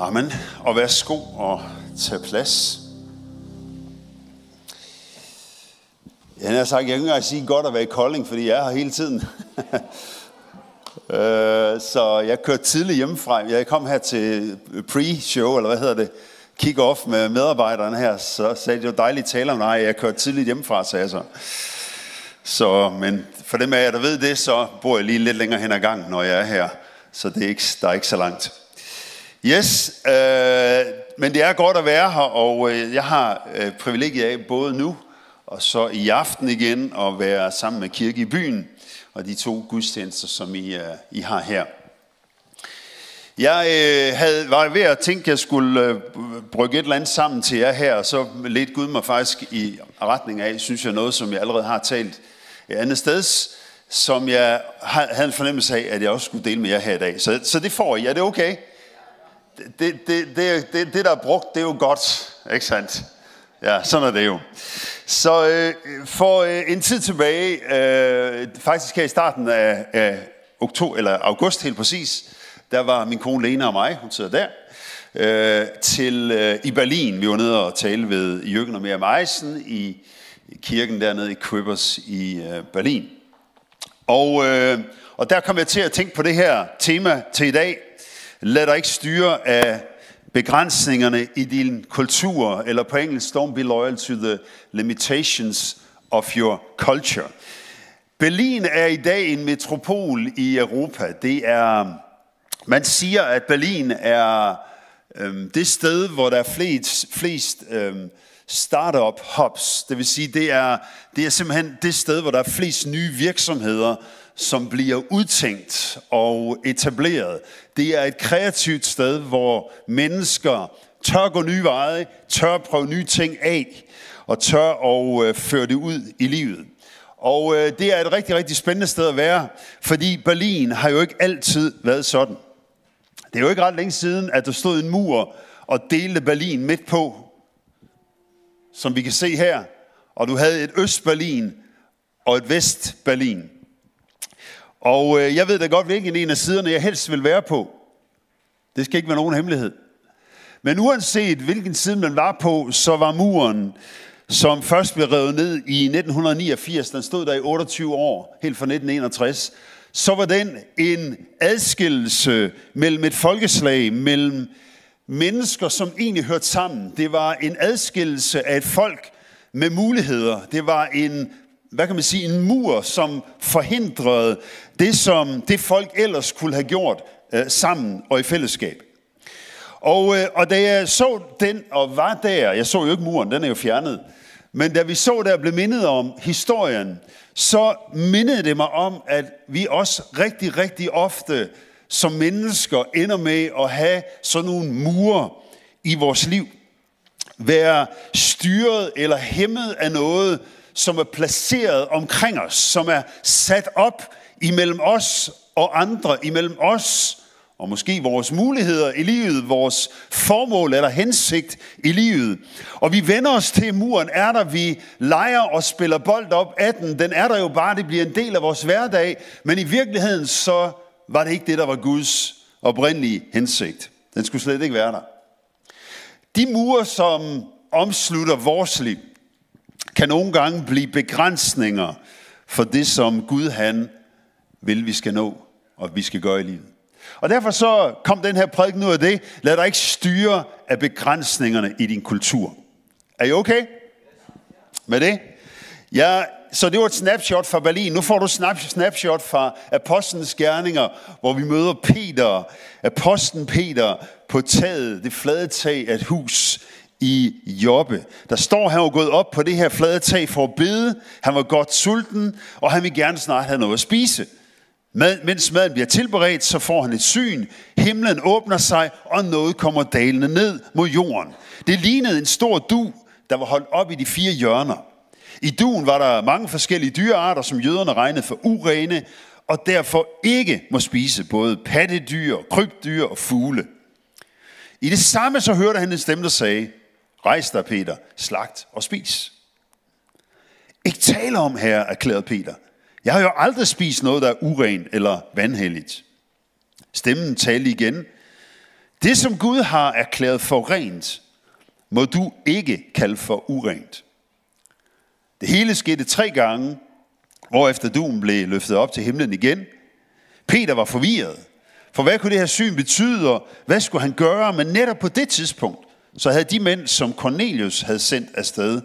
Amen. Og værsgo og tag plads. Jeg har sagt, jeg kan ikke engang sige godt at være i Kolding, fordi jeg er her hele tiden. Øh, så jeg kørte tidligt hjemmefra. Jeg kom her til pre-show, eller hvad hedder det, kick-off med medarbejderne her. Så sagde de, det var dejligt taler. tale om. Jeg kørte tidligt hjemmefra, sagde jeg så. Så, men for dem af jer, der ved det, så bor jeg lige lidt længere hen ad gangen, når jeg er her. Så det er ikke, der er ikke så langt. Yes, øh, men det er godt at være her, og øh, jeg har øh, privilegiet af både nu og så i aften igen at være sammen med kirke i byen og de to gudstjenester, som I, øh, I har her. Jeg øh, havde, var ved at tænke, at jeg skulle øh, brygge et eller andet sammen til jer her, og så lidt Gud mig faktisk i retning af, synes jeg, noget, som jeg allerede har talt et andet sted, som jeg havde en fornemmelse af, at jeg også skulle dele med jer her i dag. Så, så det får I. Er det okay? Det, det, det, det, det, der er brugt, det er jo godt, ikke sandt? Ja, sådan er det jo. Så øh, for øh, en tid tilbage, øh, faktisk her i starten af, af oktober, eller august helt præcis, der var min kone Lena og mig, hun sidder der, øh, til, øh, i Berlin. Vi var nede og tale ved Jørgen og Mia Meisen i, i kirken dernede i Købers i øh, Berlin. Og, øh, og der kom jeg til at tænke på det her tema til i dag. Lad dig ikke styre af begrænsningerne i din kultur, eller på engelsk, don't be loyal to the limitations of your culture. Berlin er i dag en metropol i Europa. Det er, man siger, at Berlin er øhm, det sted, hvor der er flest, flest øhm, startup hubs. Det vil sige, det er, det er simpelthen det sted, hvor der er flest nye virksomheder, som bliver udtænkt og etableret. Det er et kreativt sted, hvor mennesker tør gå nye veje, tør prøve nye ting af, og tør at øh, føre det ud i livet. Og øh, det er et rigtig, rigtig spændende sted at være, fordi Berlin har jo ikke altid været sådan. Det er jo ikke ret længe siden, at der stod en mur og delte Berlin midt på, som vi kan se her. Og du havde et Øst-Berlin og et Vest-Berlin. Og øh, jeg ved da godt, hvilken en af siderne jeg helst vil være på. Det skal ikke være nogen hemmelighed. Men uanset hvilken side man var på, så var muren, som først blev revet ned i 1989, den stod der i 28 år, helt fra 1961, så var den en adskillelse mellem et folkeslag, mellem mennesker, som egentlig hørte sammen. Det var en adskillelse af et folk med muligheder. Det var en hvad kan man sige, en mur, som forhindrede det, som det folk ellers kunne have gjort øh, sammen og i fællesskab. Og, øh, og da jeg så den og var der, jeg så jo ikke muren, den er jo fjernet, men da vi så der blev mindet om historien, så mindede det mig om, at vi også rigtig, rigtig ofte som mennesker ender med at have sådan nogle mure i vores liv. Være styret eller hæmmet af noget, som er placeret omkring os, som er sat op imellem os og andre, imellem os og måske vores muligheder i livet, vores formål eller hensigt i livet. Og vi vender os til muren, er der, vi leger og spiller bold op af den. Den er der jo bare, det bliver en del af vores hverdag. Men i virkeligheden så var det ikke det, der var Guds oprindelige hensigt. Den skulle slet ikke være der. De mure, som omslutter vores liv, kan nogle gange blive begrænsninger for det, som Gud han vil, vi skal nå, og vi skal gøre i livet. Og derfor så kom den her prædiken ud af det. Lad dig ikke styre af begrænsningerne i din kultur. Er I okay med det? Ja, så det var et snapshot fra Berlin. Nu får du snapshot fra Apostlenes Gerninger, hvor vi møder Peter, apostlen Peter, på taget, det flade tag af et hus i Jobbe. Der står, han var gået op på det her flade tag for at bede. Han var godt sulten, og han vil gerne snart have noget at spise. Mad, mens maden bliver tilberedt, så får han et syn. Himlen åbner sig, og noget kommer dalende ned mod jorden. Det lignede en stor du, der var holdt op i de fire hjørner. I duen var der mange forskellige dyrearter, som jøderne regnede for urene, og derfor ikke må spise både pattedyr, krybdyr og fugle. I det samme så hørte han en stemme, der sagde, Rejs dig, Peter, slagt og spis. Ikke tale om, her, erklærede Peter. Jeg har jo aldrig spist noget, der er uren eller vandhelligt. Stemmen talte igen. Det, som Gud har erklæret for rent, må du ikke kalde for urent. Det hele skete tre gange, efter duen blev løftet op til himlen igen. Peter var forvirret. For hvad kunne det her syn betyde, og hvad skulle han gøre? Men netop på det tidspunkt, så havde de mænd, som Cornelius havde sendt afsted,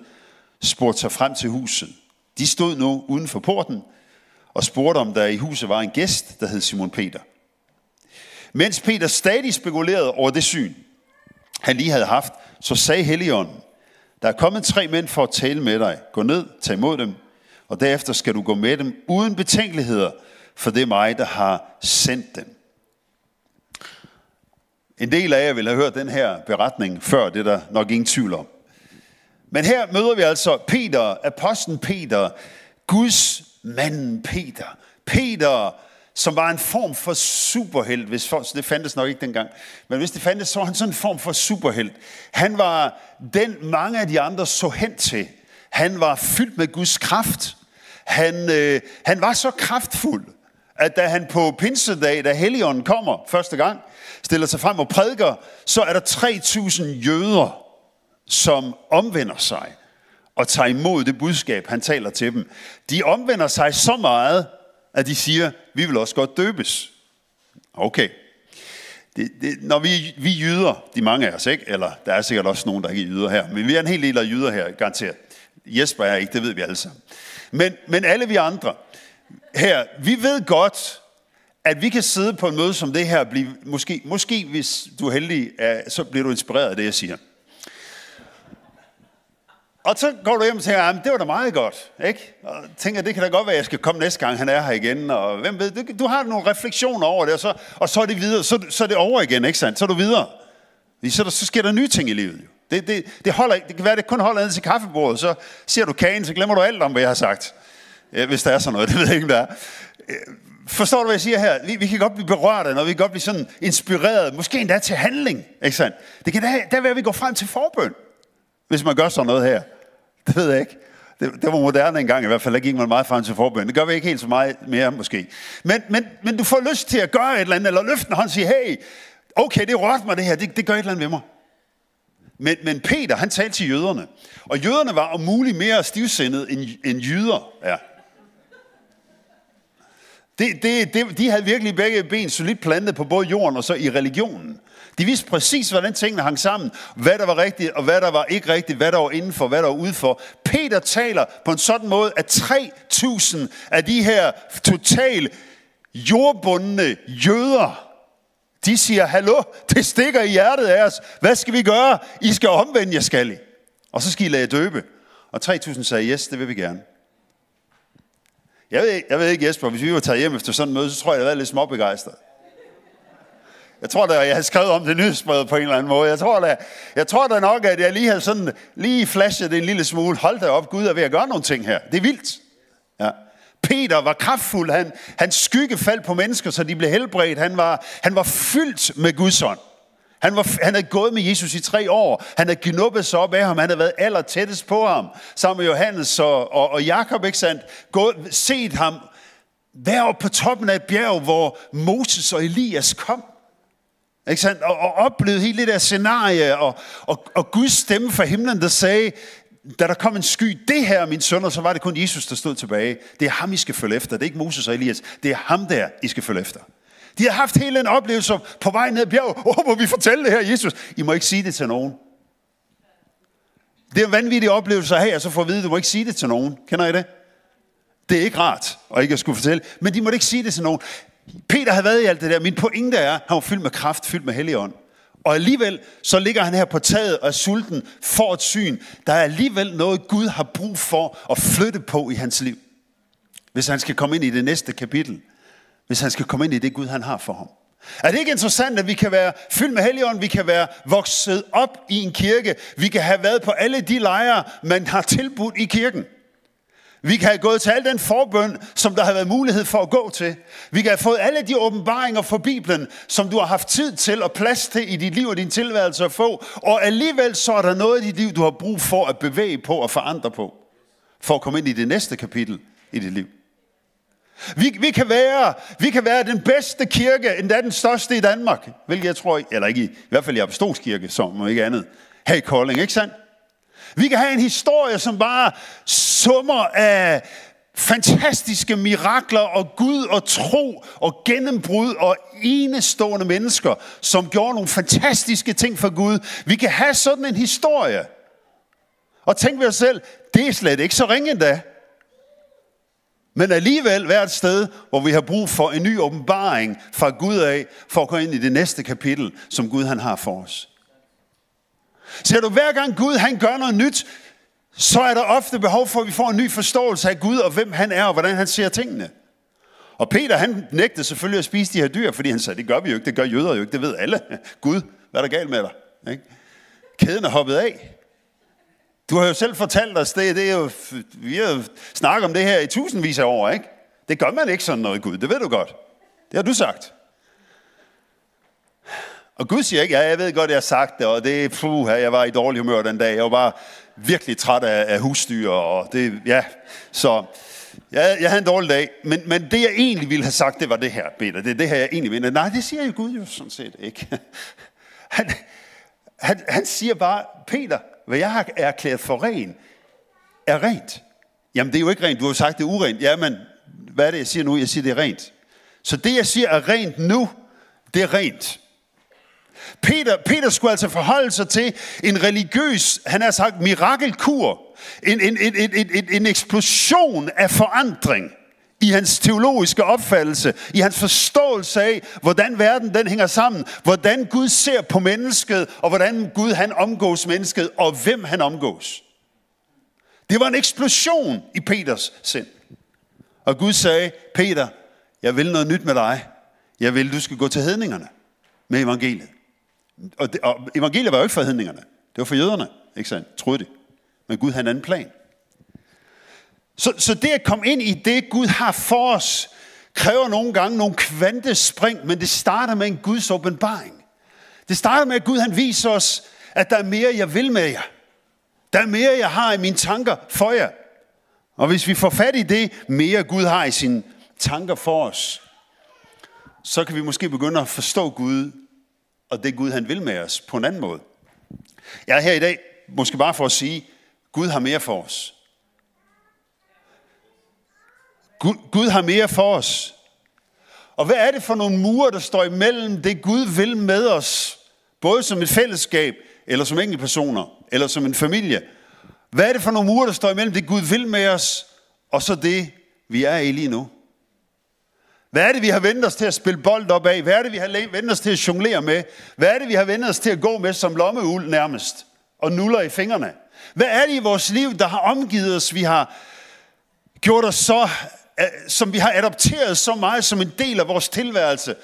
spurgt sig frem til huset. De stod nu uden for porten og spurgte, om der i huset var en gæst, der hed Simon Peter. Mens Peter stadig spekulerede over det syn, han lige havde haft, så sagde Helligånden, der er kommet tre mænd for at tale med dig. Gå ned, tag imod dem, og derefter skal du gå med dem uden betænkeligheder, for det er mig, der har sendt dem. En del af jer vil have hørt den her beretning før, det er der nok ingen tvivl om. Men her møder vi altså Peter, apostlen Peter, Guds manden Peter. Peter, som var en form for superhelt, hvis for, det fandtes nok ikke dengang, men hvis det fandtes, så var han sådan en form for superhelt. Han var den, mange af de andre så hen til. Han var fyldt med Guds kraft. Han, øh, han var så kraftfuld, at da han på pinsedag, da Helligånden kommer første gang, stiller sig frem og prædiker, så er der 3.000 jøder, som omvender sig og tager imod det budskab, han taler til dem. De omvender sig så meget, at de siger, vi vil også godt døbes. Okay. Det, det, når vi, vi jyder, de mange af os, ikke? eller der er sikkert også nogen, der ikke er jyder her, men vi er en hel del af jyder her, garanteret. Jesper er ikke, det ved vi alle sammen. Men, men alle vi andre her, vi ved godt, at vi kan sidde på en møde som det her, blive, måske, måske hvis du er heldig, så bliver du inspireret af det, jeg siger. Og så går du hjem og tænker, ah, at det var da meget godt, ikke? Og tænker, det kan da godt være, at jeg skal komme næste gang, han er her igen, og hvem ved, du har nogle refleksioner over det, og så, og så er det videre, så, så er det over igen, ikke sandt? Så er du videre. Så, der, så sker der nye ting i livet, jo. Det, det, det, holder, det kan være, at det kun holder ned til kaffebordet, så ser du kagen, så glemmer du alt om, hvad jeg har sagt. Hvis der er sådan noget, det ved jeg ikke, der er. Øh, forstår du, hvad jeg siger her? Vi, vi kan godt blive berørt af når vi kan godt blive sådan inspireret, måske endda til handling, ikke sandt? Det kan da, der være, at vi går frem til forbøn, hvis man gør sådan noget her. Det ved jeg ikke. Det, det var moderne engang i hvert fald, der gik man meget frem til forbøn. Det gør vi ikke helt så meget mere måske. Men, men, men du får lyst til at gøre et eller andet, eller løfte en hånd og sige, hey, okay, det rørte mig det her, det, det gør et eller andet ved mig. Men, men Peter, han talte til jøderne. Og jøderne var om muligt mere stivsindede end, end jyder er. Det, det, det, de havde virkelig begge ben solidt plantet på både jorden og så i religionen. De vidste præcis, hvordan tingene hang sammen. Hvad der var rigtigt, og hvad der var ikke rigtigt. Hvad der var indenfor, hvad der var udenfor. Peter taler på en sådan måde, at 3.000 af de her total jordbundne jøder, de siger, hallo, det stikker i hjertet af os. Hvad skal vi gøre? I skal omvende jer, skal I. Og så skal I lade døbe. Og 3.000 sagde, yes, det vil vi gerne. Jeg ved, jeg ved ikke, Jesper, hvis vi var taget hjem efter sådan en møde, så tror jeg, jeg havde været lidt småbegejstret. Jeg tror da, jeg har skrevet om det nyhedsbrevet på en eller anden måde. Jeg tror da, jeg tror da nok, at jeg lige har sådan, lige flashet en lille smule. Hold da op, Gud er ved at gøre nogle ting her. Det er vildt. Ja. Peter var kraftfuld. Han, hans skygge faldt på mennesker, så de blev helbredt. Han var, han var fyldt med Guds ånd. Han, var, han havde gået med Jesus i tre år. Han havde knuppet sig op af ham. Han havde været aller tættest på ham. Sammen med Johannes og, og, og Jakob, ikke sandt? Gået, set ham være oppe på toppen af et bjerg, hvor Moses og Elias kom. Ikke sandt? Og, og oplevede hele det der scenarie, og, og, og Guds stemme fra himlen, der sagde, da der kom en sky, det her min sønner, så var det kun Jesus, der stod tilbage. Det er ham, I skal følge efter. Det er ikke Moses og Elias. Det er ham der, I skal følge efter. De har haft hele en oplevelse på vej ned ad bjerget. Åh, oh, må vi fortælle det her, Jesus? I må ikke sige det til nogen. Det er en vanvittig oplevelse at have, og så få at vide, at du må ikke sige det til nogen. Kender I det? Det er ikke rart, og ikke at skulle fortælle. Men de må ikke sige det til nogen. Peter havde været i alt det der. Min pointe er, at han var fyldt med kraft, fyldt med helligånd. Og alligevel, så ligger han her på taget og er sulten for et syn. Der er alligevel noget, Gud har brug for at flytte på i hans liv. Hvis han skal komme ind i det næste kapitel. Hvis han skal komme ind i det Gud, han har for ham. Er det ikke interessant, at vi kan være fyldt med helligånd, vi kan være vokset op i en kirke, vi kan have været på alle de lejre, man har tilbudt i kirken. Vi kan have gået til al den forbøn, som der har været mulighed for at gå til. Vi kan have fået alle de åbenbaringer fra Bibelen, som du har haft tid til og plads til i dit liv og din tilværelse at få. Og alligevel så er der noget i dit liv, du har brug for at bevæge på og forandre på. For at komme ind i det næste kapitel i dit liv. Vi, vi, kan være, vi kan være den bedste kirke, endda den største i Danmark, hvilket jeg tror, eller ikke i, i hvert fald i Apostolskirke, som ikke andet, her i Kolding, ikke sandt? Vi kan have en historie, som bare summer af fantastiske mirakler og Gud og tro og gennembrud og enestående mennesker, som gjorde nogle fantastiske ting for Gud. Vi kan have sådan en historie. Og tænk ved os selv, det er slet ikke så ringe endda. Men alligevel hvert sted, hvor vi har brug for en ny åbenbaring fra Gud af, for at gå ind i det næste kapitel, som Gud han har for os. Ser du, hver gang Gud han gør noget nyt, så er der ofte behov for, at vi får en ny forståelse af Gud og hvem han er og hvordan han ser tingene. Og Peter han nægtede selvfølgelig at spise de her dyr, fordi han sagde, det gør vi jo ikke, det gør jøder jo ikke, det ved alle. Gud, hvad er der galt med dig? Ikke? Kæden er hoppet af. Du har jo selv fortalt os det, det er jo, vi har jo snakket om det her i tusindvis af år, ikke? Det gør man ikke sådan noget, Gud, det ved du godt. Det har du sagt. Og Gud siger ikke, ja, jeg ved godt, jeg har sagt det, og det, puh, jeg var i dårlig humør den dag. Jeg var bare virkelig træt af, af husdyr, og det, ja. Så jeg, jeg havde en dårlig dag, men, men det jeg egentlig ville have sagt, det var det her, Peter. Det er det her, jeg egentlig mener. Nej, det siger jo Gud jo sådan set ikke. Han, han, han siger bare, Peter, hvad jeg har erklæret for ren, er rent. Jamen, det er jo ikke rent. Du har jo sagt, det er urent. Jamen, hvad er det, jeg siger nu? Jeg siger, det er rent. Så det, jeg siger er rent nu, det er rent. Peter, Peter skulle altså forholde sig til en religiøs, han har sagt, mirakelkur. En, en, en, en, en, en eksplosion af forandring i hans teologiske opfattelse, i hans forståelse af, hvordan verden den hænger sammen, hvordan Gud ser på mennesket, og hvordan Gud han omgås mennesket, og hvem han omgås. Det var en eksplosion i Peters sind. Og Gud sagde, Peter, jeg vil noget nyt med dig. Jeg vil, du skal gå til hedningerne med evangeliet. Og, det, og evangeliet var jo ikke for hedningerne. Det var for jøderne, ikke sandt? Troede det. Men Gud havde en anden plan. Så, så det at komme ind i det, Gud har for os, kræver nogle gange nogle kvantespring, men det starter med en Guds åbenbaring. Det starter med, at Gud han viser os, at der er mere, jeg vil med jer. Der er mere, jeg har i mine tanker for jer. Og hvis vi får fat i det, mere Gud har i sine tanker for os, så kan vi måske begynde at forstå Gud og det Gud han vil med os på en anden måde. Jeg er her i dag, måske bare for at sige, Gud har mere for os. Gud, Gud har mere for os. Og hvad er det for nogle mure, der står imellem det Gud vil med os, både som et fællesskab, eller som enkeltpersoner, eller som en familie? Hvad er det for nogle mure, der står imellem det Gud vil med os, og så det, vi er i lige nu? Hvad er det, vi har vendt os til at spille bold op af? Hvad er det, vi har vendt os til at jonglere med? Hvad er det, vi har vendt os til at gå med som lommeuld nærmest? Og nuller i fingrene? Hvad er det i vores liv, der har omgivet os? Vi har gjort os så, Øh, som vi har adopteret så meget som en del af vores tilværelse,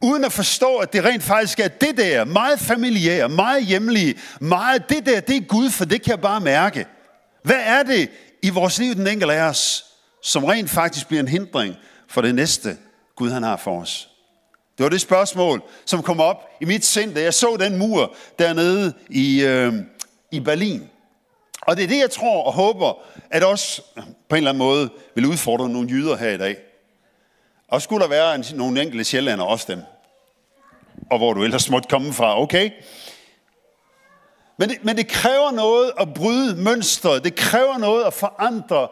uden at forstå, at det rent faktisk er det der, meget familiære, meget hjemlige, meget det der, det er Gud, for det kan jeg bare mærke. Hvad er det i vores liv, den enkelte af os, som rent faktisk bliver en hindring for det næste, Gud han har for os? Det var det spørgsmål, som kom op i mit sind, da jeg så den mur dernede i, øh, i Berlin. Og det er det, jeg tror og håber, at også på en eller anden måde vil udfordre nogle jyder her i dag. Og skulle der være en, nogle enkelte sjællander, også dem. Og hvor du ellers måtte komme fra, okay? Men det, men det kræver noget at bryde mønstret. Det kræver noget at forandre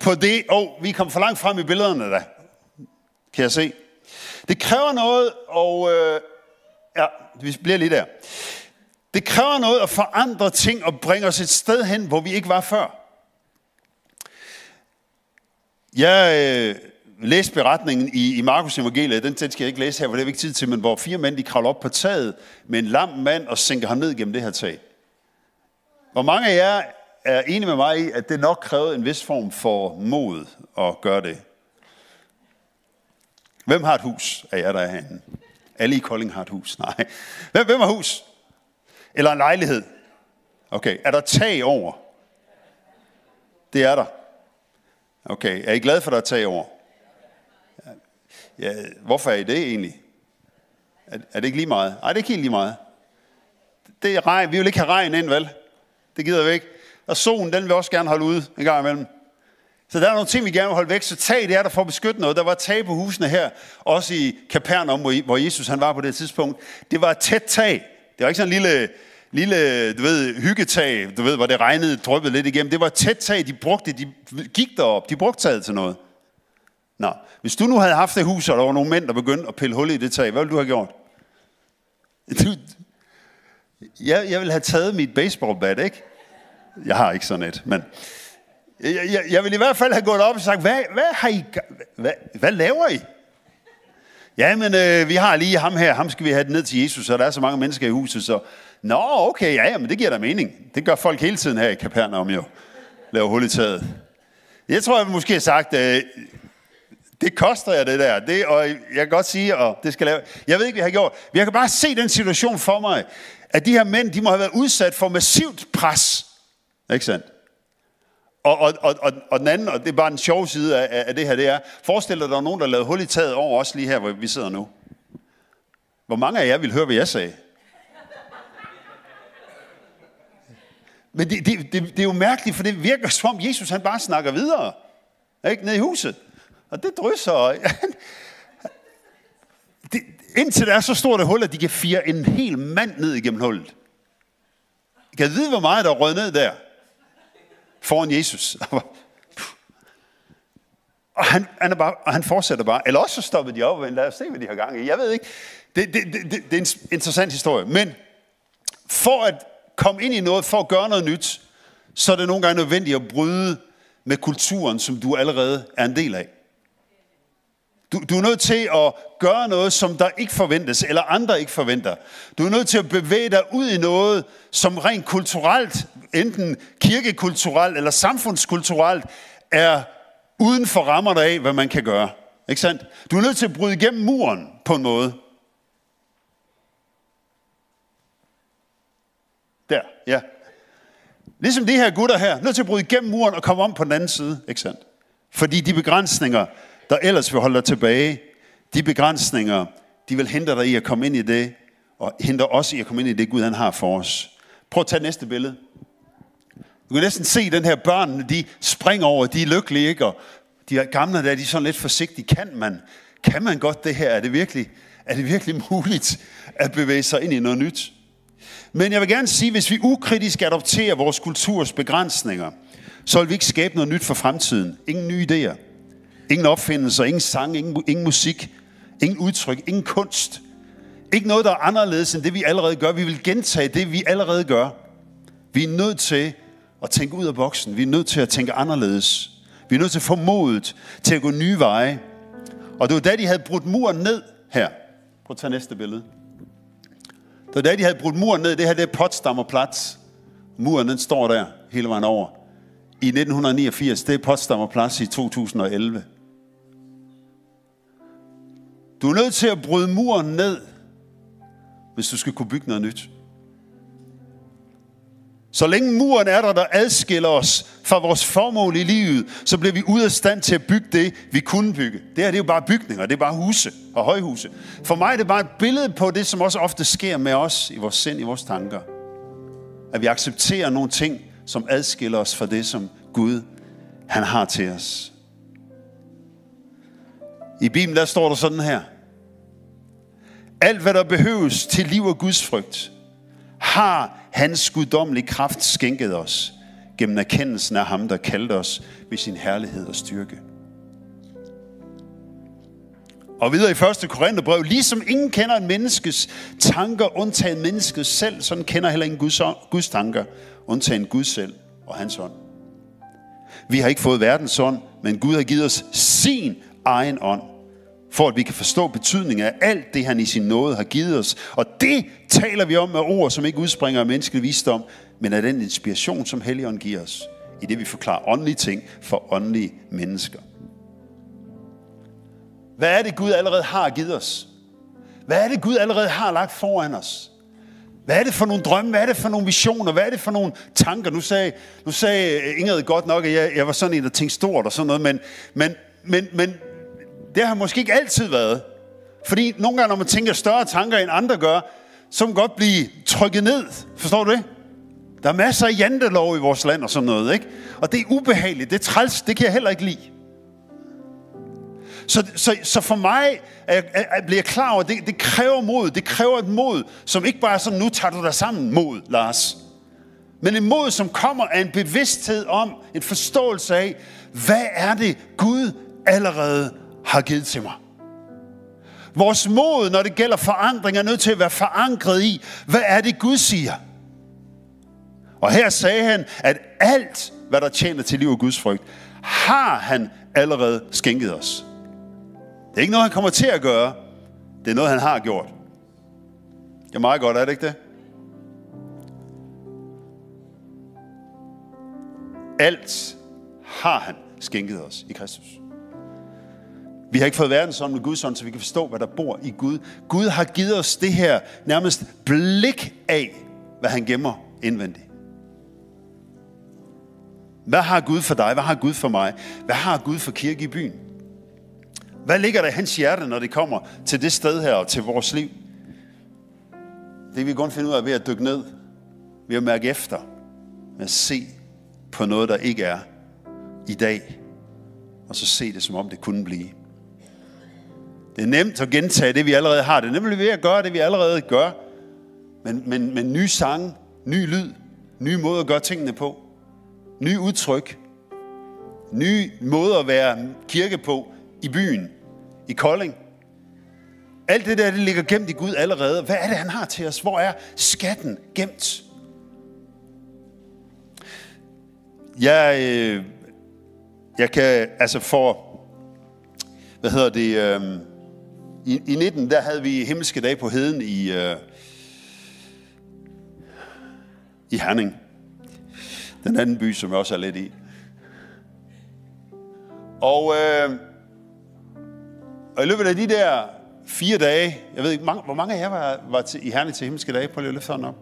på det. Og oh, vi kom for langt frem i billederne da. Kan jeg se? Det kræver noget, og øh, ja, vi bliver lige der. Det kræver noget at forandre ting og bringe os et sted hen, hvor vi ikke var før. Jeg øh, læste beretningen i, i Markus evangeliet, den, den skal jeg ikke læse her, for det er ikke tid til, men hvor fire mænd de kravler op på taget med en lam mand og sænker ham ned gennem det her tag. Hvor mange af jer er enige med mig i, at det nok krævede en vis form for mod at gøre det? Hvem har et hus af jer, der er herinde? Alle i Kolding har et hus. Nej. Hvem, hvem har hus? Eller en lejlighed? Okay. Er der tag over? Det er der. Okay. Er I glade for, at der er tag over? Ja, hvorfor er I det egentlig? Er, er det ikke lige meget? Nej, det er ikke helt lige meget. Det er regn. Vi vil ikke have regn ind, vel? Det gider vi ikke. Og solen, den vil også gerne holde ude en gang imellem. Så der er nogle ting, vi gerne vil holde væk. Så tag det er der for at beskytte noget. Der var tag på husene her, også i Kapernaum, hvor Jesus han var på det tidspunkt. Det var et tæt tag. Det var ikke sådan en lille, lille du ved, hyggetag, du ved, hvor det regnede, dryppede lidt igennem. Det var et tæt tag, de brugte, de gik derop, de brugte taget til noget. Nå, hvis du nu havde haft det hus, og der var nogle mænd, der begyndte at pille hul i det tag, hvad ville du have gjort? Du, jeg, jeg ville have taget mit baseballbat, ikke? Jeg har ikke sådan et, men... Jeg, jeg, jeg vil i hvert fald have gået op og sagt, hvad, hvad har I... Hvad, hvad laver I? Ja, men øh, vi har lige ham her, ham skal vi have ned til Jesus, og der er så mange mennesker i huset, så... Nå, okay, ja, ja, men det giver da mening. Det gør folk hele tiden her i Kapernaum jo. Laver hul i taget. Jeg tror, jeg måske har sagt, øh, det koster jeg det der. Det, og jeg kan godt sige, og det skal lave. Jeg ved ikke, hvad jeg har gjort. Men jeg kan bare se den situation for mig, at de her mænd, de må have været udsat for massivt pres. Ikke sandt? Og, og, og, og, og den anden, og det er bare en sjov side af, af det her, det er, forestil dig, at der er nogen, der lavede hul i taget over os lige her, hvor vi sidder nu. Hvor mange af jer vil høre, hvad jeg sagde? Men det, det, det, det er jo mærkeligt, for det virker som om Jesus han bare snakker videre. Ikke? Nede i huset. Og det drysser. det, indtil der er så stort et hul, at de kan fire en hel mand ned igennem hullet. I kan vide, hvor meget der er rød ned der. Foran Jesus. Og han, han, er bare, og han fortsætter bare. Eller også så stopper de op, men lad os se, hvad de har gang i. Jeg ved ikke. Det, det, det, det, det er en interessant historie. Men for at komme ind i noget, for at gøre noget nyt, så er det nogle gange nødvendigt at bryde med kulturen, som du allerede er en del af. Du, du er nødt til at gøre noget, som der ikke forventes, eller andre ikke forventer. Du er nødt til at bevæge dig ud i noget, som rent kulturelt, enten kirkekulturelt eller samfundskulturelt, er uden for rammerne af, hvad man kan gøre. Ikke sandt? Du er nødt til at bryde igennem muren på en måde. Der, ja. Ligesom de her gutter her, nødt til at bryde igennem muren og komme om på den anden side. Ikke sandt? Fordi de begrænsninger, der ellers vil holde dig tilbage, de begrænsninger, de vil hindre dig i at komme ind i det, og hindre os i at komme ind i det, Gud han har for os. Prøv at tage næste billede. Du kan næsten se den her børn, de springer over, de er lykkelige, ikke? Og de er gamle der, de er sådan lidt forsigtige. Kan man, kan man godt det her? Er det, virkelig, er det virkelig muligt at bevæge sig ind i noget nyt? Men jeg vil gerne sige, hvis vi ukritisk adopterer vores kulturs begrænsninger, så vil vi ikke skabe noget nyt for fremtiden. Ingen nye idéer. Ingen opfindelser, ingen sang, ingen, ingen musik, ingen udtryk, ingen kunst. Ikke noget, der er anderledes end det, vi allerede gør. Vi vil gentage det, vi allerede gør. Vi er nødt til at tænke ud af boksen. Vi er nødt til at tænke anderledes. Vi er nødt til at få modet til at gå nye veje. Og det var da, de havde brudt muren ned her. Prøv at tage næste billede. Det var da, de havde brudt muren ned. Det her det er Potsdamer Muren den står der hele vejen over. I 1989, det er Potsdamer Plads i 2011. Du er nødt til at bryde muren ned, hvis du skal kunne bygge noget nyt. Så længe muren er der, der adskiller os fra vores formål i livet, så bliver vi ude af stand til at bygge det, vi kunne bygge. Det her det er jo bare bygninger, det er bare huse og højhuse. For mig er det bare et billede på det, som også ofte sker med os i vores sind, i vores tanker. At vi accepterer nogle ting, som adskiller os fra det, som Gud han har til os. I Bibelen der står der sådan her. Alt hvad der behøves til liv og Guds frygt, har hans guddommelige kraft skænket os gennem erkendelsen af ham, der kaldte os ved sin herlighed og styrke. Og videre i 1. Korintherbrev, ligesom ingen kender en menneskes tanker, undtagen mennesket selv, sådan kender heller ingen Guds, Guds tanker, undtagen Gud selv og hans ånd. Vi har ikke fået verdens ånd, men Gud har givet os sin egen ånd, for at vi kan forstå betydningen af alt det, han i sin nåde har givet os. Og det taler vi om med ord, som ikke udspringer af menneskelig visdom, men af den inspiration, som Helligånden giver os, i det vi forklarer åndelige ting for åndelige mennesker. Hvad er det, Gud allerede har givet os? Hvad er det, Gud allerede har lagt foran os? Hvad er det for nogle drømme? Hvad er det for nogle visioner? Hvad er det for nogle tanker? Nu sagde, nu sagde Ingrid godt nok, at jeg, jeg var sådan en, der tænkte stort og sådan noget, men, men, men, men det har måske ikke altid været. Fordi nogle gange, når man tænker større tanker, end andre gør, så kan man godt blive trykket ned. Forstår du det? Der er masser af jantelov i vores land og sådan noget, ikke? Og det er ubehageligt, det er træls, det kan jeg heller ikke lide. Så, så, så for mig at, at, at bliver klar over, at det, det kræver mod. Det kræver et mod, som ikke bare er sådan, nu tager du dig sammen mod, Lars. Men et mod, som kommer af en bevidsthed om, en forståelse af, hvad er det, Gud allerede har givet til mig. Vores mod, når det gælder forandring, er nødt til at være forankret i, hvad er det, Gud siger. Og her sagde han, at alt, hvad der tjener til liv og Guds frygt, har han allerede skænket os. Det er ikke noget, han kommer til at gøre. Det er noget, han har gjort. Det er meget godt, er det ikke det? Alt har han skænket os i Kristus. Vi har ikke fået verden som med Guds ånd, så vi kan forstå, hvad der bor i Gud. Gud har givet os det her nærmest blik af, hvad han gemmer indvendigt. Hvad har Gud for dig? Hvad har Gud for mig? Hvad har Gud for kirke i byen? Hvad ligger der i hans hjerte, når det kommer til det sted her og til vores liv? Det vi kun finde ud af ved at dykke ned, ved at mærke efter, ved at se på noget, der ikke er i dag, og så se det, som om det kunne blive. Det er nemt at gentage det, vi allerede har. Det er nemlig ved at gøre det, vi allerede gør. Men, men, men nye sange, ny lyd, nye måder at gøre tingene på, ny udtryk, ny måde at være kirke på i byen, i Kolding. Alt det der, det ligger gemt i Gud allerede. Hvad er det, han har til os? Hvor er skatten gemt? Jeg, øh, jeg kan, altså for, hvad hedder det, øh, i, i 19, der havde vi himmelske dage på heden i, øh, i Herning. Den anden by, som jeg også er lidt i. Og, øh, og i løbet af de der fire dage, jeg ved ikke, mange, hvor mange af jer var, var til, i Herning til himmelske dage? Prøv lige at løfte hånden op.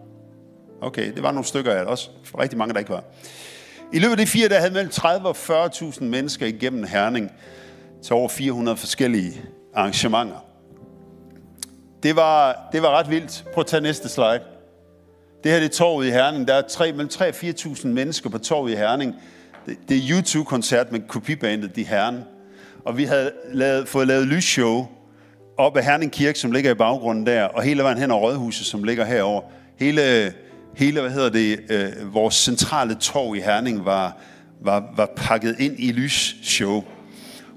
Okay, det var nogle stykker af jer også. Rigtig mange, der ikke var. I løbet af de fire dage havde mellem 30 og 40.000 mennesker igennem Herning til over 400 forskellige arrangementer. Det var, det var ret vildt. Prøv at tage næste slide. Det her det er torvet i Herning. Der er tre, mellem 3 og 4.000 mennesker på torvet i Herning. Det, det er YouTube-koncert med kopibandet De Herren. Og vi havde lavet, fået lavet lysshow op af Herning Kirke, som ligger i baggrunden der, og hele vejen hen over Rådhuset, som ligger herover. Hele, hele hvad hedder det, øh, vores centrale torv i Herning var, var, var pakket ind i lysshow.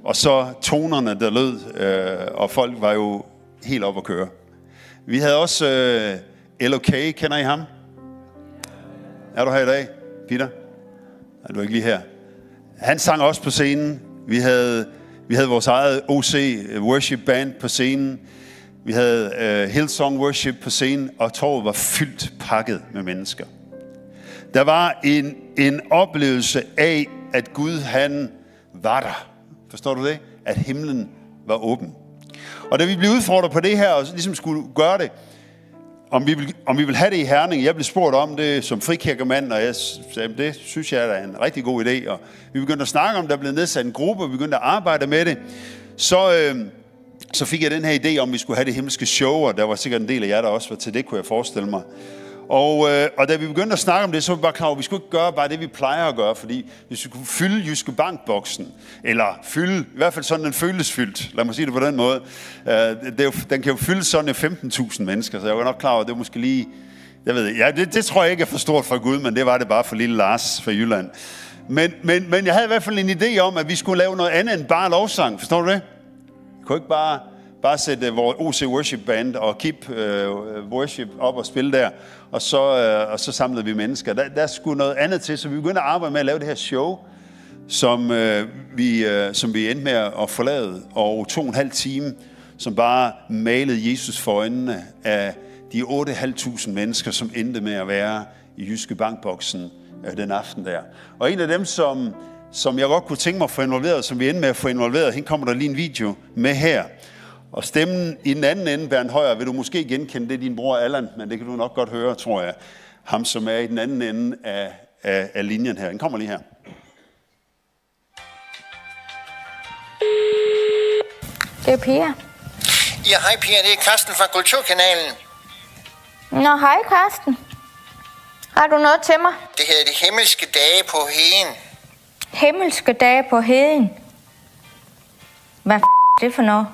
Og så tonerne, der lød, øh, og folk var jo helt op at køre. Vi havde også øh, LOK, kender I ham? Er du her i dag, Peter? Er du ikke lige her? Han sang også på scenen. Vi havde, vi havde vores eget OC Worship Band på scenen. Vi havde øh, Hillsong Worship på scenen, og torvet var fyldt pakket med mennesker. Der var en, en oplevelse af, at Gud han var der. Forstår du det? At himlen var åben. Og da vi blev udfordret på det her, og ligesom skulle gøre det, om vi, vil, om vi vil have det i Herning. Jeg blev spurgt om det som frikirkemand, og jeg sagde, det synes jeg er en rigtig god idé. Og vi begyndte at snakke om, der blev nedsat en gruppe, og vi begyndte at arbejde med det. Så, øh, så fik jeg den her idé om, vi skulle have det himmelske show, og der var sikkert en del af jer, der også var til det, kunne jeg forestille mig. Og, øh, og da vi begyndte at snakke om det, så var vi bare klar over, at vi skulle ikke gøre bare det, vi plejer at gøre, fordi hvis vi kunne fylde Jyske Bankboksen, eller fylde, i hvert fald sådan den føles fyldt, lad mig sige det på den måde, øh, det er jo, den kan jo fylde sådan 15.000 mennesker, så jeg var nok klar over, at det var måske lige, jeg ved ja, det, det tror jeg ikke er for stort for Gud, men det var det bare for lille Lars fra Jylland. Men, men, men jeg havde i hvert fald en idé om, at vi skulle lave noget andet end bare lovsang, forstår du det? Vi kunne ikke bare bare sætte vores OC Worship Band og Keep uh, øh, Worship op og spille der, og så, uh, og så samlede vi mennesker. Der, der skulle noget andet til, så vi begyndte at arbejde med at lave det her show, som, uh, vi, uh, som vi endte med at forlade, og to og en halv time, som bare malede Jesus for øjnene af de 8.500 mennesker, som endte med at være i Jyske Bankboksen uh, den aften der. Og en af dem, som, som jeg godt kunne tænke mig at få involveret, som vi endte med at få involveret, hende kommer der lige en video med her, og stemmen i den anden ende, Bernd Højer, vil du måske genkende, det er din bror Allan, men det kan du nok godt høre, tror jeg. Ham, som er i den anden ende af, af, af linjen her. Den kommer lige her. Det er Pia. Ja, hej Pia, det er Karsten fra Kulturkanalen. Nå, hej Karsten. Har du noget til mig? Det hedder de himmelske dage på heden. Himmelske dage på heden. Hvad f- er det for noget?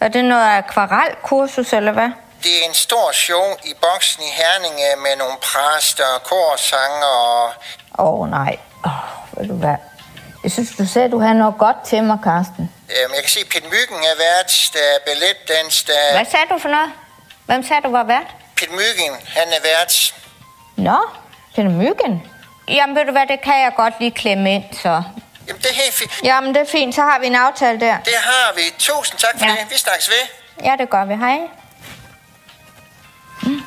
Er det noget akvarelkursus, eller hvad? Det er en stor show i boksen i Herning øh, med nogle præster, korsanger og... Åh, oh, nej. Åh, oh, ved du hvad? Jeg synes, du sagde, du havde noget godt til mig, Karsten. Øhm, jeg kan se, Pet Myggen er vært, der er balletdans, der er... Hvad sagde du for noget? Hvem sagde du var vært? Pet Myggen, han er vært. Nå, er myggen. Jamen, ved du hvad, det kan jeg godt lige klemme ind, så... Jamen, det er helt fint. Jamen, det er fint, så har vi en aftale der. Det har vi. Tusind tak for Ja. det. Vi snakkes ved. Ja, det gør vi. Hej. Mm.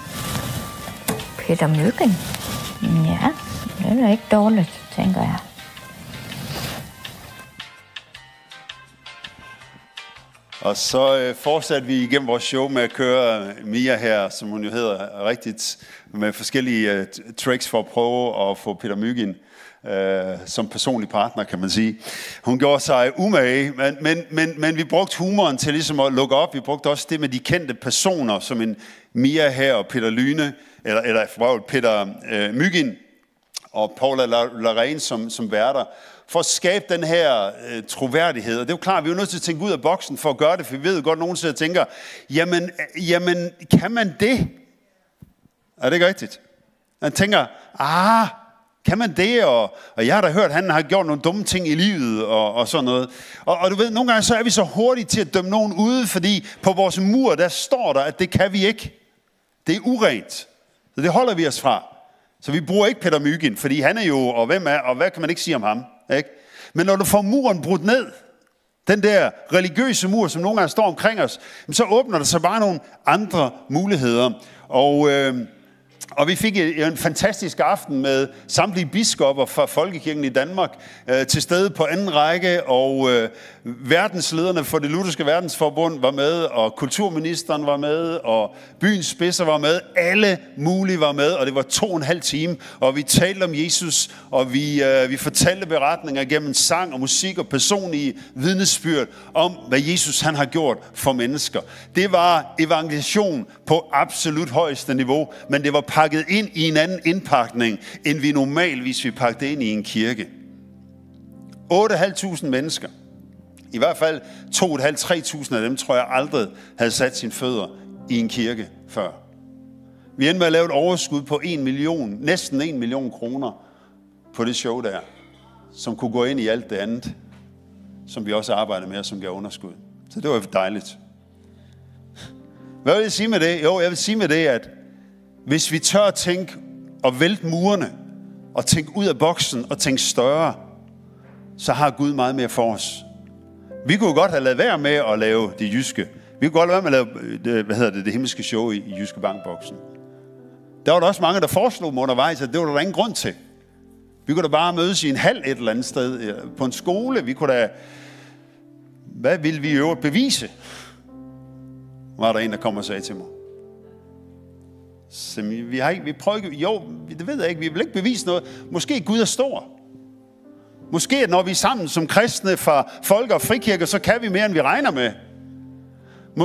Peter Myggen. Ja, det er ikke dårligt, tænker jeg. Og så øh, fortsatte vi igennem vores show med at køre Mia her, som hun jo hedder rigtigt, med forskellige øh, tricks for at prøve at få Peter Myggen øh, som personlig partner, kan man sige. Hun gjorde sig umage, men, men, men, men vi brugte humoren til ligesom at lukke op. Vi brugte også det med de kendte personer, som en Mia her og Peter Lyne, eller, eller for Peter øh, Mygin og Paula La- som, som værter, for at skabe den her øh, troværdighed. Og det er jo klart, vi er jo nødt til at tænke ud af boksen for at gøre det, for vi ved jo godt, at nogen sidder og tænker, jamen, øh, jamen kan man det? Er det ikke rigtigt? Man tænker, ah, kan man det? Og, og jeg har da hørt, at han har gjort nogle dumme ting i livet og, og sådan noget. Og, og du ved, nogle gange så er vi så hurtige til at dømme nogen ude, fordi på vores mur, der står der, at det kan vi ikke. Det er urent. Så det holder vi os fra. Så vi bruger ikke Peter Mygind, fordi han er jo, og hvem er, og hvad kan man ikke sige om ham? Ikke? Men når du får muren brudt ned, den der religiøse mur, som nogle gange står omkring os, så åbner der sig bare nogle andre muligheder. Og, øh, og vi fik en fantastisk aften med samtlige biskopper fra Folkekirken i Danmark øh, til stede på anden række, og øh, verdenslederne for det lutherske verdensforbund var med, og kulturministeren var med, og byens spidser var med. Alle mulige var med, og det var to og en halv time, og vi talte om Jesus, og vi, øh, vi fortalte beretninger gennem sang og musik og personlige vidnesbyrd om, hvad Jesus han har gjort for mennesker. Det var evangelisation på absolut højeste niveau, men det var pakket ind i en anden indpakning, end vi normalvis vi pakker det ind i en kirke. 8.500 mennesker. I hvert fald 2.500-3.000 af dem, tror jeg aldrig havde sat sine fødder i en kirke før. Vi endte med at lave et overskud på 1 million, næsten 1 million kroner på det show der, som kunne gå ind i alt det andet, som vi også arbejder med, og som gav underskud. Så det var dejligt. Hvad vil jeg sige med det? Jo, jeg vil sige med det, at hvis vi tør at tænke og vælte murene, og tænke ud af boksen og tænke større, så har Gud meget mere for os. Vi kunne godt have lavet være med at lave det jyske. Vi kunne godt have været med at lave det, hvad hedder det, det himmelske show i, i Jyske Bankboksen. Der var der også mange, der foreslog mig undervejs, at det var der ingen grund til. Vi kunne da bare mødes i en halv et eller andet sted øh, på en skole. Vi kunne da... Hvad ville vi i øvrigt bevise? Var der en, der kom og sagde til mig. Så vi, vi har ikke, vi prøver ikke, jo, det ved jeg ikke, vi vil ikke bevise noget. Måske Gud er stor. Måske, at når vi er sammen som kristne fra folk og frikirker, så kan vi mere, end vi regner med.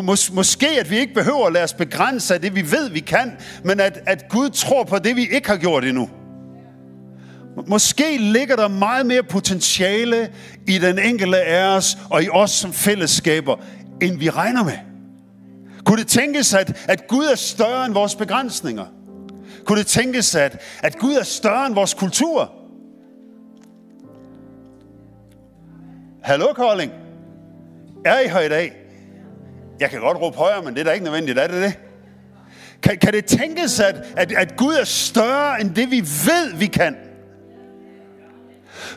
Mås, måske, at vi ikke behøver at lade os begrænse af det, vi ved, vi kan, men at, at Gud tror på det, vi ikke har gjort endnu. Måske ligger der meget mere potentiale i den enkelte af os, og i os som fællesskaber, end vi regner med. Kunne det tænkes, at, at Gud er større end vores begrænsninger? Kunne det tænkes, at, at Gud er større end vores kultur? Hallo, Kolding. Er I her i dag? Jeg kan godt råbe højere, men det er da ikke nødvendigt, er det det? Kan, kan det tænkes, at, at, at Gud er større end det, vi ved, vi kan?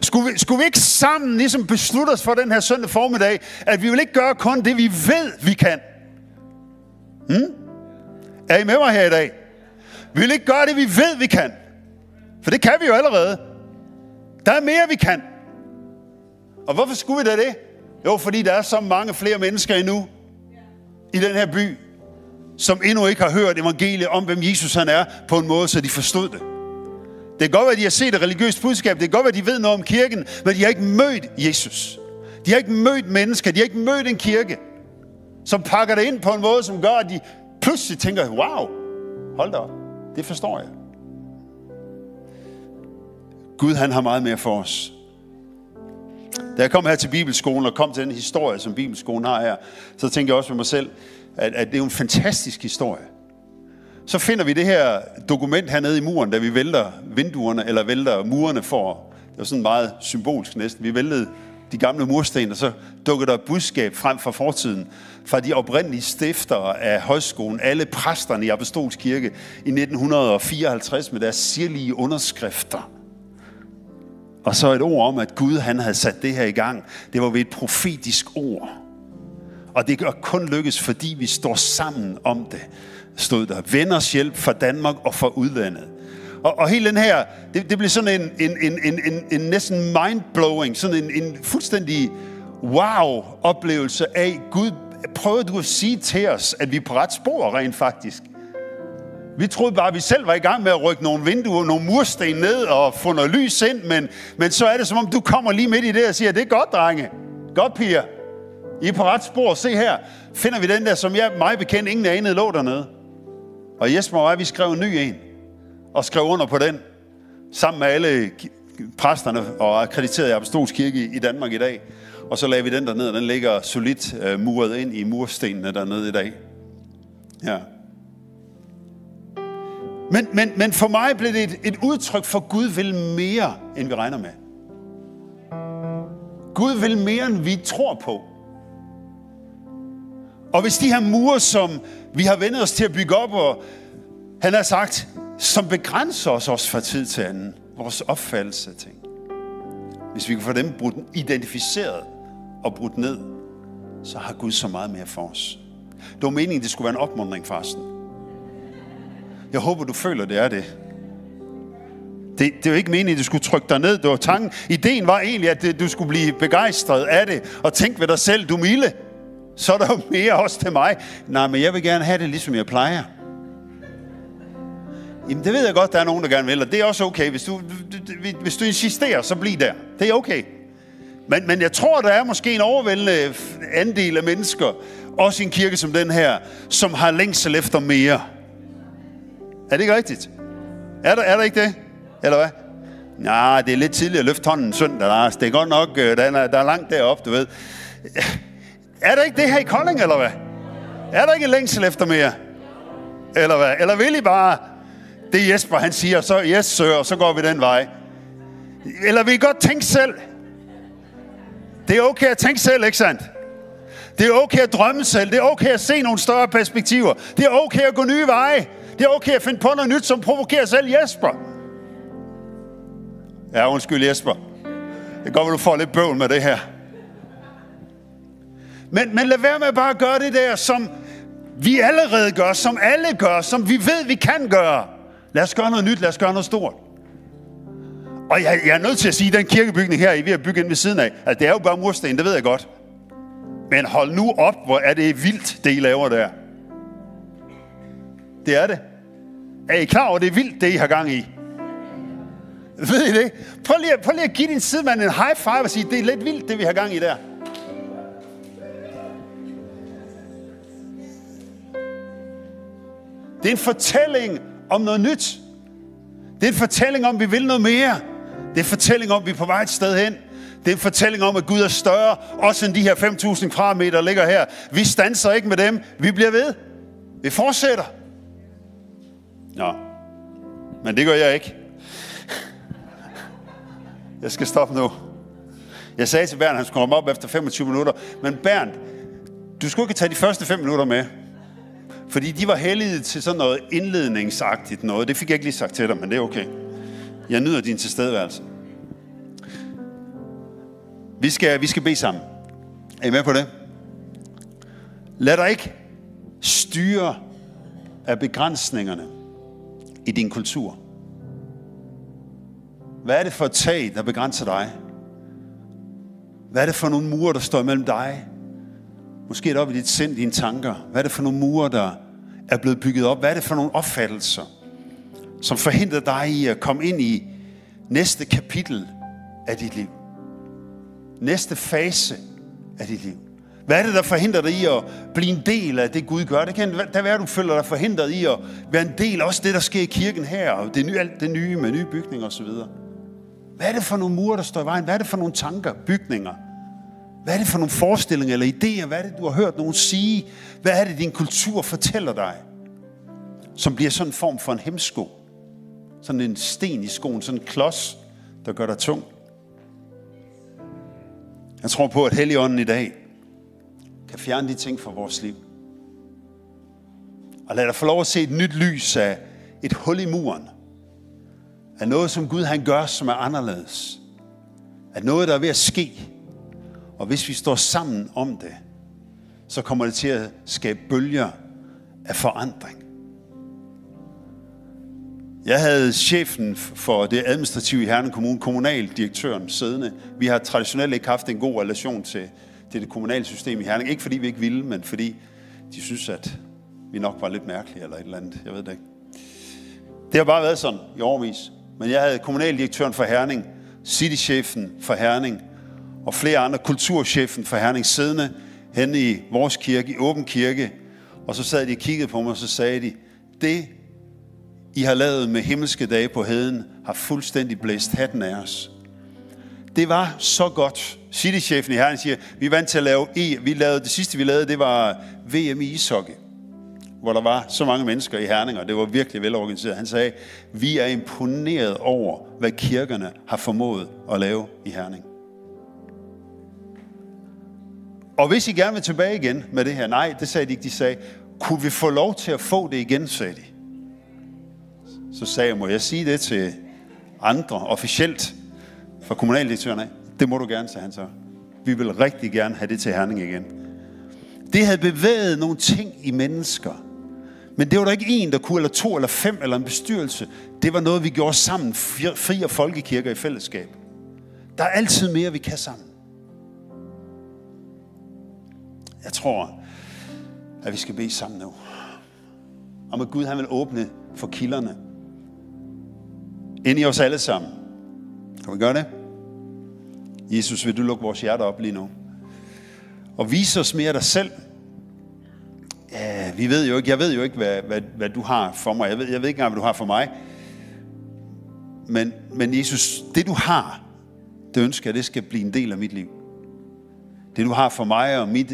Skulle vi, skulle vi ikke sammen ligesom beslutte os for den her søndag formiddag, at vi vil ikke gøre kun det, vi ved, vi kan? Hmm? Er I med mig her i dag? Vi vil ikke gøre det, vi ved, vi kan. For det kan vi jo allerede. Der er mere, vi kan. Og hvorfor skulle vi da det? Jo, fordi der er så mange flere mennesker endnu i den her by, som endnu ikke har hørt evangeliet om, hvem Jesus han er, på en måde, så de forstod det. Det kan godt være, at de har set et religiøst budskab. Det kan godt være, at de ved noget om kirken, men de har ikke mødt Jesus. De har ikke mødt mennesker. De har ikke mødt en kirke, som pakker det ind på en måde, som gør, at de pludselig tænker, wow, hold da op, det forstår jeg. Gud han har meget mere for os. Da jeg kom her til Bibelskolen og kom til den historie, som Bibelskolen har her, så tænkte jeg også med mig selv, at, at det er jo en fantastisk historie. Så finder vi det her dokument hernede i muren, da vi vælter vinduerne, eller vælter murene for, det var sådan meget symbolsk næsten, vi væltede de gamle mursten, og så dukker der et budskab frem fra fortiden, fra de oprindelige stiftere af højskolen, alle præsterne i Apostolsk Kirke i 1954 med deres sirlige underskrifter. Og så et ord om, at Gud han havde sat det her i gang. Det var ved et profetisk ord. Og det gør kun lykkes, fordi vi står sammen om det, stod der. Venners hjælp fra Danmark og fra udlandet. Og, og hele den her, det, det blev sådan en, en, en, en, en, en næsten mind-blowing, sådan en, en fuldstændig wow-oplevelse af, Gud, prøver du at sige til os, at vi er på ret spor rent faktisk. Vi troede bare, at vi selv var i gang med at rykke nogle vinduer, nogle mursten ned og få noget lys ind, men, men så er det som om, du kommer lige midt i det og siger, det er godt, drenge. Godt, piger. I er på ret spor. Se her. Finder vi den der, som jeg mig bekendt, ingen anede lå dernede. Og Jesper og jeg, vi skrev en ny en. Og skrev under på den. Sammen med alle præsterne og akkrediterede Apostolsk Kirke i Danmark i dag. Og så lagde vi den dernede, og den ligger solidt øh, muret ind i murstenene dernede i dag. Ja. Men, men, men for mig blev det et, et udtryk for, at Gud vil mere, end vi regner med. Gud vil mere, end vi tror på. Og hvis de her mure, som vi har vendt os til at bygge op, og han har sagt, som begrænser os også fra tid til anden, vores opfattelse af ting. Hvis vi kan få dem brudt, identificeret og brudt ned, så har Gud så meget mere for os. Det var meningen, det skulle være en opmundring forresten. Jeg håber, du føler, det er det. Det, det var ikke meningen, at du skulle trykke dig ned. Det var tanken. Ideen var egentlig, at du skulle blive begejstret af det, og tænke ved dig selv, du milde. Så er der jo mere også til mig. Nej, men jeg vil gerne have det, ligesom jeg plejer. Jamen, det ved jeg godt, der er nogen, der gerne vil, og det er også okay. Hvis du, hvis du insisterer, så bliv der. Det er okay. Men, men jeg tror, der er måske en overvældende andel af mennesker, også i en kirke som den her, som har længsel efter mere. Er det ikke rigtigt? Er der, er der ikke det? Eller hvad? Nej, det er lidt tidligt at løfte hånden søndag, Lars. Det er godt nok, øh, der er, der er langt deroppe, du ved. Er der ikke det her i Kolding, eller hvad? Er der ikke en længsel efter mere? Eller hvad? Eller vil I bare det Jesper han siger, så yes sir, og så går vi den vej? Eller vil I godt tænke selv? Det er okay at tænke selv, ikke sandt? Det er okay at drømme selv. Det er okay at se nogle større perspektiver. Det er okay at gå nye veje. Det er okay at finde på noget nyt, som provokerer selv Jesper. Ja, undskyld Jesper. Det går, at du får lidt bøvl med det her. Men, men lad være med bare at gøre det der, som vi allerede gør, som alle gør, som vi ved, vi kan gøre. Lad os gøre noget nyt, lad os gøre noget stort. Og jeg, jeg er nødt til at sige, at den kirkebygning her, I er ved at bygge ind ved siden af, altså det er jo bare mursten, det ved jeg godt. Men hold nu op, hvor er det vildt, det I laver der. Det er det. Er I klar over, det er vildt, det I har gang i? Ved I det? Prøv lige, prøv lige at give din sidemand en high five og sige, det er lidt vildt, det vi har gang i der. Det er en fortælling om noget nyt. Det er en fortælling om, at vi vil noget mere. Det er en fortælling om, at vi er på vej et sted hen. Det er en fortælling om, at Gud er større, også end de her 5.000 kvadratmeter, der ligger her. Vi stanser ikke med dem. Vi bliver ved. Vi fortsætter. Nå, men det gør jeg ikke. Jeg skal stoppe nu. Jeg sagde til Bernd, at han skulle komme op efter 25 minutter. Men Bernd, du skulle ikke tage de første 5 minutter med. Fordi de var heldige til sådan noget indledningsagtigt noget. Det fik jeg ikke lige sagt til dig, men det er okay. Jeg nyder din tilstedeværelse. Vi skal, vi skal bede sammen. Er I med på det? Lad dig ikke styre af begrænsningerne i din kultur. Hvad er det for et tag, der begrænser dig? Hvad er det for nogle mure, der står mellem dig Måske er det op i dit sind, dine tanker. Hvad er det for nogle mure, der er blevet bygget op? Hvad er det for nogle opfattelser, som forhindrer dig i at komme ind i næste kapitel af dit liv? Næste fase af dit liv? Hvad er det, der forhindrer dig i at blive en del af det, Gud gør? Det kan da være, du føler dig forhindret i at være en del af også det, der sker i kirken her, og det nye, alt det nye med nye bygninger osv. Hvad er det for nogle mure, der står i vejen? Hvad er det for nogle tanker, bygninger? Hvad er det for nogle forestillinger eller idéer? Hvad er det, du har hørt nogen sige? Hvad er det, din kultur fortæller dig? Som bliver sådan en form for en hemsko. Sådan en sten i skoen, sådan en klods, der gør dig tung. Jeg tror på, at Helligånden i dag kan fjerne de ting fra vores liv. Og lad dig få lov at se et nyt lys af et hul i muren. Af noget, som Gud han gør, som er anderledes. Af noget, der er ved at ske. Og hvis vi står sammen om det, så kommer det til at skabe bølger af forandring. Jeg havde chefen for det administrative i Herning Kommune, kommunaldirektøren, siddende. Vi har traditionelt ikke haft en god relation til, til det kommunale system i Herning. Ikke fordi vi ikke ville, men fordi de synes, at vi nok var lidt mærkelige eller et eller andet. Jeg ved det ikke. Det har bare været sådan i årvis. Men jeg havde kommunaldirektøren for Herning, citychefen for Herning, og flere andre, kulturchefen for Herning, siddende hen i vores kirke, i åben kirke. Og så sad de og kiggede på mig, og så sagde de, det I har lavet med himmelske dage på heden, har fuldstændig blæst hatten af os. Det var så godt. Citychefen i Herning siger, vi er vant til at lave E. Vi lavede, det sidste vi lavede, det var VM i ishockey hvor der var så mange mennesker i Herning, og det var virkelig velorganiseret. Han sagde, vi er imponeret over, hvad kirkerne har formået at lave i Herning. Og hvis I gerne vil tilbage igen med det her, nej, det sagde de ikke, de sagde, kunne vi få lov til at få det igen, sagde de. Så sagde jeg, må jeg sige det til andre officielt fra kommunaldirektøren af? Det må du gerne, sagde han så. Vi vil rigtig gerne have det til Herning igen. Det havde bevæget nogle ting i mennesker, men det var der ikke en, der kunne, eller to, eller fem, eller en bestyrelse. Det var noget, vi gjorde sammen, fri og folkekirker i fællesskab. Der er altid mere, vi kan sammen. Jeg tror, at vi skal bede sammen nu. Om at Gud han vil åbne for kilderne. Ind i os alle sammen. Kan vi gøre det? Jesus, vil du lukke vores hjerter op lige nu? Og vise os mere dig selv, Ja, vi ved jo ikke, jeg ved jo ikke, hvad, hvad, hvad du har for mig. Jeg ved, jeg ved ikke engang, hvad du har for mig. Men, men Jesus, det du har, det ønsker jeg, det skal blive en del af mit liv. Det du har for mig og mit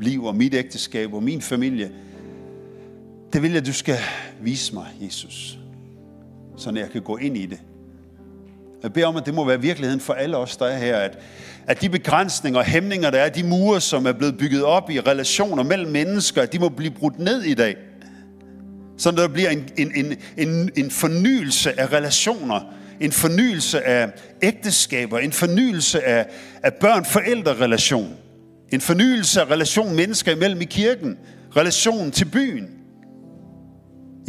liv og mit ægteskab og min familie, det vil jeg, du skal vise mig, Jesus. Så jeg kan gå ind i det. Jeg beder om, at det må være virkeligheden for alle os, der er her, at, at de begrænsninger og hæmninger, der er, de mure, som er blevet bygget op i relationer mellem mennesker, at de må blive brudt ned i dag. Så der bliver en, en, en, en, en fornyelse af relationer, en fornyelse af ægteskaber, en fornyelse af, af børn-forældre-relation, en fornyelse af relation mennesker imellem i kirken, relation til byen.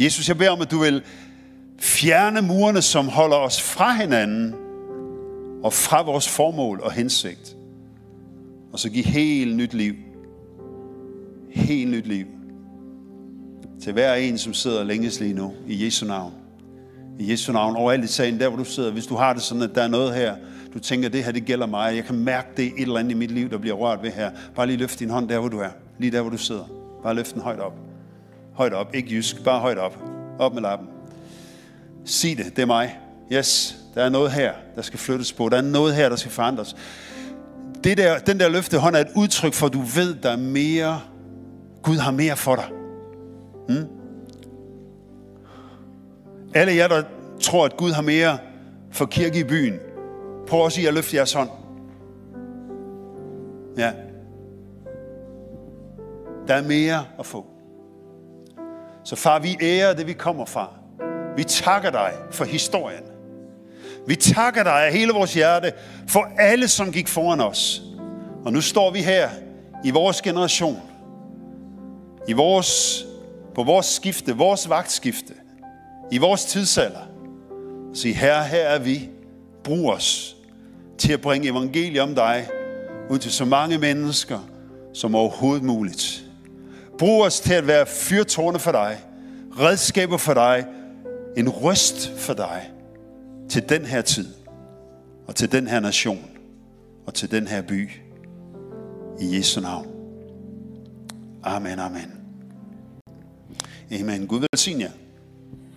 Jesus, jeg beder om, at du vil fjerne murene, som holder os fra hinanden og fra vores formål og hensigt. Og så give helt nyt liv. Helt nyt liv. Til hver en, som sidder længes lige nu. I Jesu navn. I Jesu navn. Overalt i sagen, der hvor du sidder. Hvis du har det sådan, at der er noget her, du tænker, det her, det gælder mig. Jeg kan mærke det et eller andet i mit liv, der bliver rørt ved her. Bare lige løft din hånd der, hvor du er. Lige der, hvor du sidder. Bare løft den højt op. Højt op. Ikke jysk. Bare højt op. Op med lappen. Sig det, det er mig. Yes, der er noget her, der skal flyttes på. Der er noget her, der skal forandres. Det der, den der løfte hånd er et udtryk for, at du ved, der er mere. Gud har mere for dig. Hmm? Alle jer, der tror, at Gud har mere for kirke i byen, prøv også at løfte jeres hånd. Ja. Der er mere at få. Så far, vi ærer det, vi kommer fra. Vi takker dig for historien. Vi takker dig af hele vores hjerte for alle, som gik foran os. Og nu står vi her i vores generation, i vores, på vores skifte, vores vagtskifte, i vores tidsalder. Og sige, herre, her er vi. Brug os til at bringe evangeliet om dig ud til så mange mennesker som overhovedet muligt. Brug os til at være fyrtårne for dig, redskaber for dig, en røst for dig til den her tid, og til den her nation, og til den her by. I Jesu navn. Amen, amen. Amen. Gud velsigne jer.